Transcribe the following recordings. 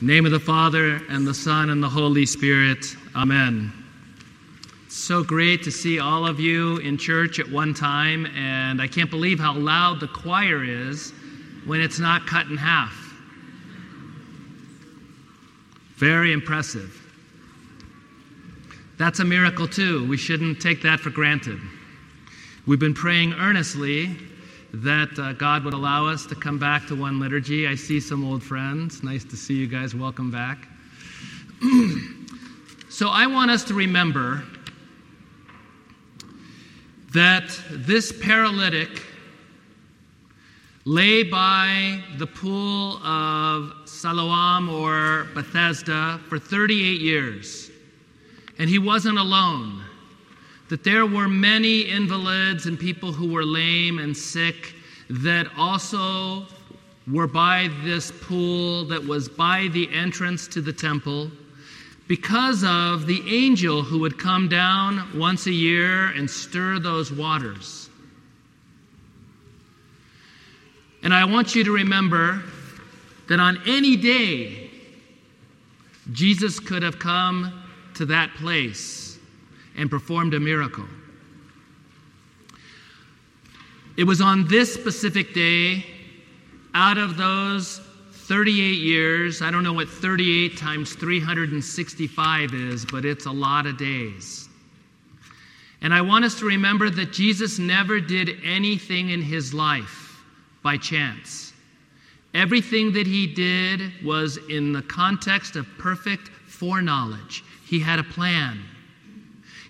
name of the Father, and the Son, and the Holy Spirit. Amen. So great to see all of you in church at one time, and I can't believe how loud the choir is when it's not cut in half. Very impressive. That's a miracle, too. We shouldn't take that for granted. We've been praying earnestly that uh, God would allow us to come back to one liturgy. I see some old friends. Nice to see you guys. Welcome back. so I want us to remember that this paralytic lay by the pool of Siloam or Bethesda for 38 years. And he wasn't alone that there were many invalids and people who were lame and sick that also were by this pool that was by the entrance to the temple because of the angel who would come down once a year and stir those waters. And I want you to remember that on any day, Jesus could have come to that place and performed a miracle. It was on this specific day, out of those 38 years, I don't know what 38 times 365 is, but it's a lot of days. And I want us to remember that Jesus never did anything in his life by chance. Everything that he did was in the context of perfect foreknowledge. He had a plan.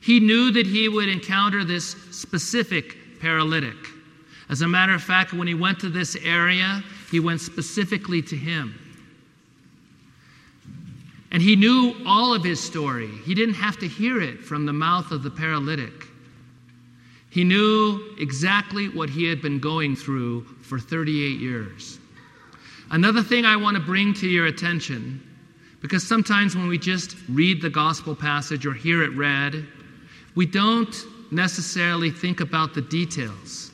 He knew that he would encounter this specific paralytic. As a matter of fact, when he went to this area, he went specifically to him. And he knew all of his story. He didn't have to hear it from the mouth of the paralytic. He knew exactly what he had been going through for 38 years. Another thing I want to bring to your attention, because sometimes when we just read the gospel passage or hear it read, we don't necessarily think about the details.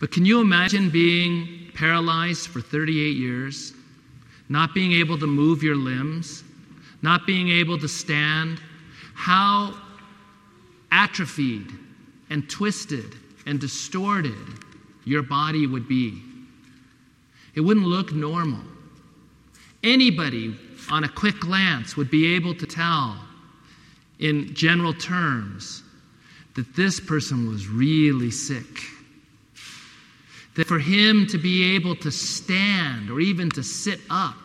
But can you imagine being paralyzed for 38 years, not being able to move your limbs, not being able to stand? How atrophied and twisted and distorted your body would be. It wouldn't look normal. Anybody on a quick glance would be able to tell in general terms that this person was really sick. That for him to be able to stand or even to sit up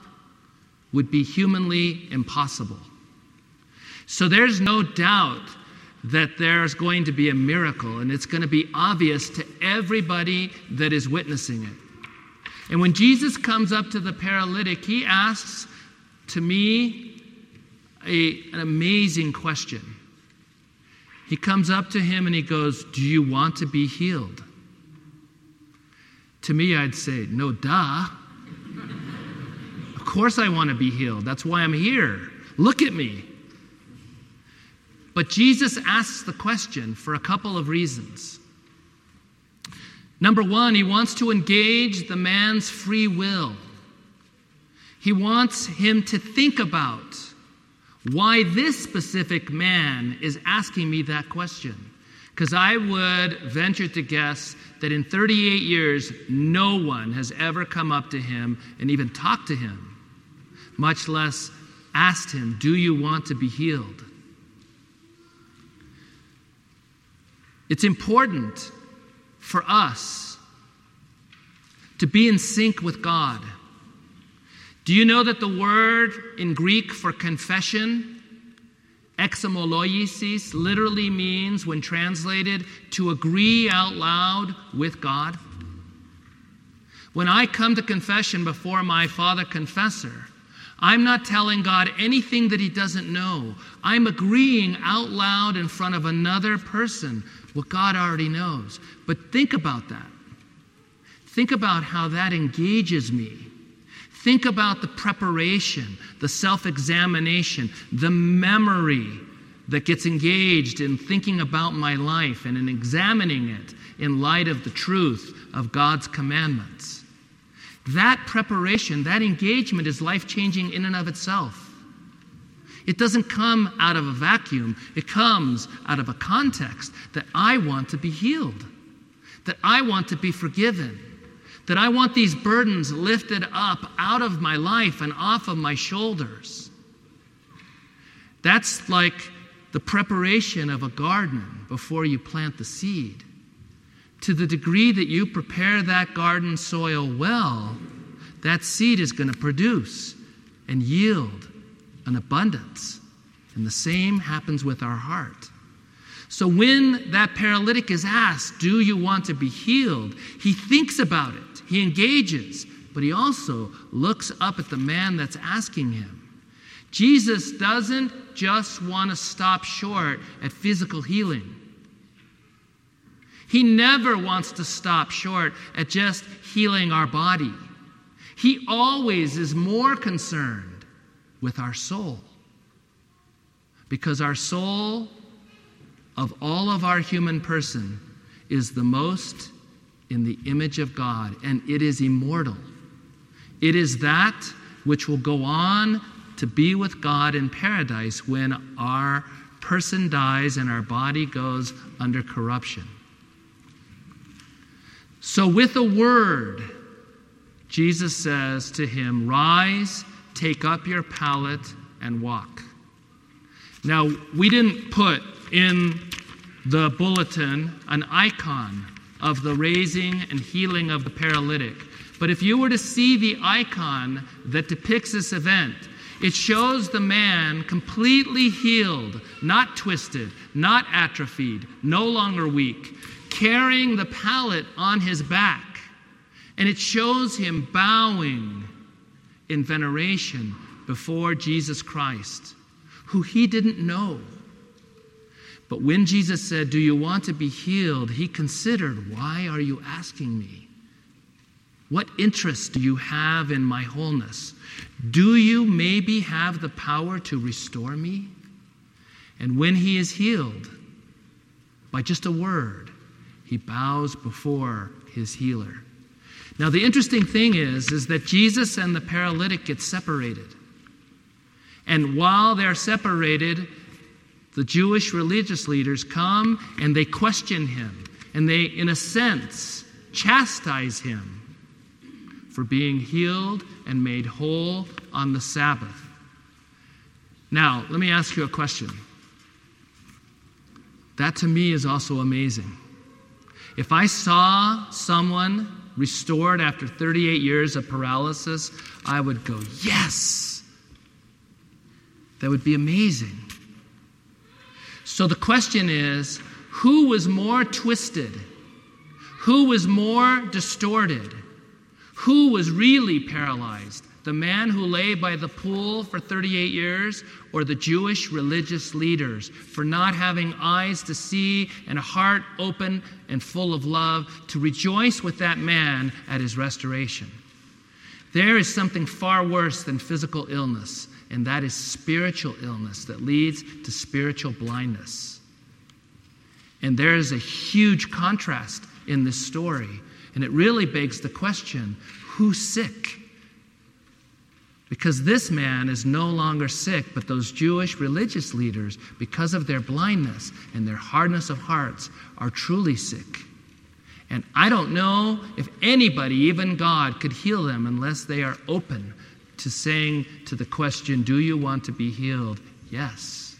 would be humanly impossible. So there's no doubt that there's going to be a miracle, and it's going to be obvious to everybody that is witnessing it. And when Jesus comes up to the paralytic, he asks to me a, an amazing question. He comes up to him and he goes, Do you want to be healed? To me, I'd say, No, duh. of course, I want to be healed. That's why I'm here. Look at me. But Jesus asks the question for a couple of reasons. Number one, he wants to engage the man's free will. He wants him to think about why this specific man is asking me that question. Because I would venture to guess that in 38 years, no one has ever come up to him and even talked to him, much less asked him, Do you want to be healed? It's important for us to be in sync with God do you know that the word in Greek for confession, exomologesis, literally means, when translated, to agree out loud with God? When I come to confession before my Father Confessor, I'm not telling God anything that He doesn't know. I'm agreeing out loud in front of another person what God already knows. But think about that. Think about how that engages me Think about the preparation, the self examination, the memory that gets engaged in thinking about my life and in examining it in light of the truth of God's commandments. that preparation, that engagement is life changing in and of itself. It doesn't come out of a vacuum, it comes out of a context that I want to be healed, that I want to be forgiven, that I want these burdens lifted up out of my life and off of my shoulders. That's like the preparation of a garden before you plant the seed. To the degree that you prepare that garden soil well, that seed is going to produce and yield an abundance. And the same happens with our heart. So when that paralytic is asked, Do you want to be healed? he thinks about it, he engages, but he also looks up at the man that's asking him. Jesus doesn't just want to stop short at physical healing. He never wants to stop short at just healing our body. He always is more concerned with our soul. Because our soul, of all of our human person, is the most in the image of God, and it is immortal. It is that which will go on to be with God in paradise when our person dies and our body goes under corruption. So, with a word, Jesus says to him, Rise, take up your pallet, and walk. Now, we didn't put in the bulletin an icon of the raising and healing of the paralytic. But if you were to see the icon that depicts this event, it shows the man completely healed, not twisted, not atrophied, no longer weak, carrying the pallet on his back. And it shows him bowing in veneration before Jesus Christ, who he didn't know. But when Jesus said, Do you want to be healed? he considered, Why are you asking me? What interest do you have in my wholeness? Do you maybe have the power to restore me? And when he is healed, by just a word, he bows before his healer. Now the interesting thing is is that Jesus and the paralytic get separated. And while they're separated, the Jewish religious leaders come and they question him and they in a sense chastise him for being healed and made whole on the Sabbath. Now, let me ask you a question. That to me is also amazing. If I saw someone restored after 38 years of paralysis, I would go, Yes! That would be amazing. So the question is who was more twisted? Who was more distorted? Who was really paralyzed? The man who lay by the pool for 38 years, or the Jewish religious leaders for not having eyes to see and a heart open and full of love to rejoice with that man at his restoration? There is something far worse than physical illness, and that is spiritual illness that leads to spiritual blindness. And there is a huge contrast in this story and it really begs the question who's sick? Because this man is no longer sick, but those Jewish religious leaders, because of their blindness and their hardness of hearts, are truly sick. And I don't know if anybody, even God, could heal them unless they are open to saying to the question, Do you want to be healed? Yes.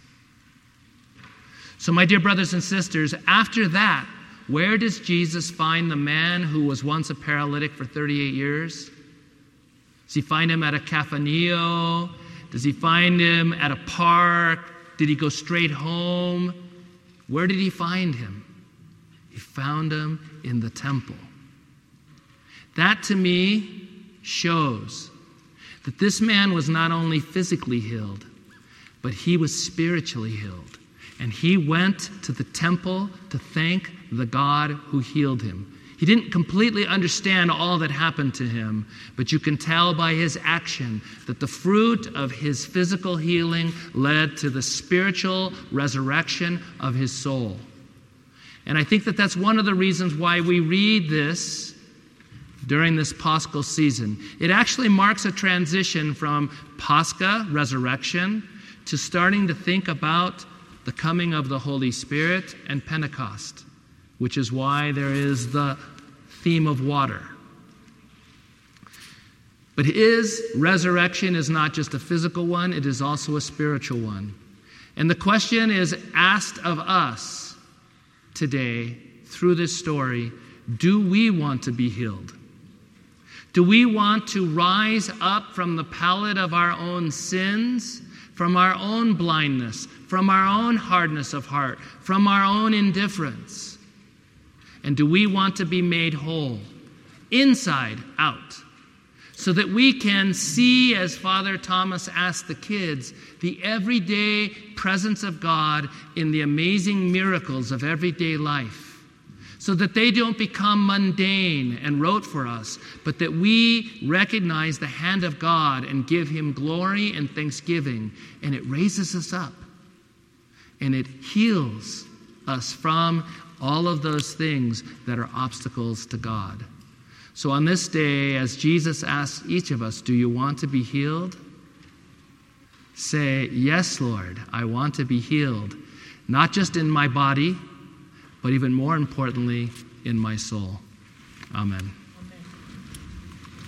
So, my dear brothers and sisters, after that, where does Jesus find the man who was once a paralytic for 38 years? Does he find him at a cafaneo? Does he find him at a park? Did he go straight home? Where did he find him? He found him in the temple. That to me shows that this man was not only physically healed, but he was spiritually healed. And he went to the temple to thank the God who healed him. He didn't completely understand all that happened to him, but you can tell by his action that the fruit of his physical healing led to the spiritual resurrection of his soul. And I think that that's one of the reasons why we read this during this Paschal season. It actually marks a transition from Pascha, resurrection, to starting to think about the coming of the Holy Spirit and Pentecost, which is why there is the theme of water. But his resurrection is not just a physical one, it is also a spiritual one. And the question is asked of us today through this story do we want to be healed? Do we want to rise up from the pallet of our own sins, from our own blindness, from our own hardness of heart, from our own indifference? And do we want to be made whole, inside out? so that we can see, as Father Thomas asked the kids, the everyday presence of God in the amazing miracles of everyday life. So that they don't become mundane and rote for us, but that we recognize the hand of God and give Him glory and thanksgiving. And it raises us up and it heals us from all of those things that are obstacles to God. So on this day, as Jesus asks each of us, Do you want to be healed? Say, Yes, Lord, I want to be healed, not just in my body, but even more importantly, in my soul. Amen.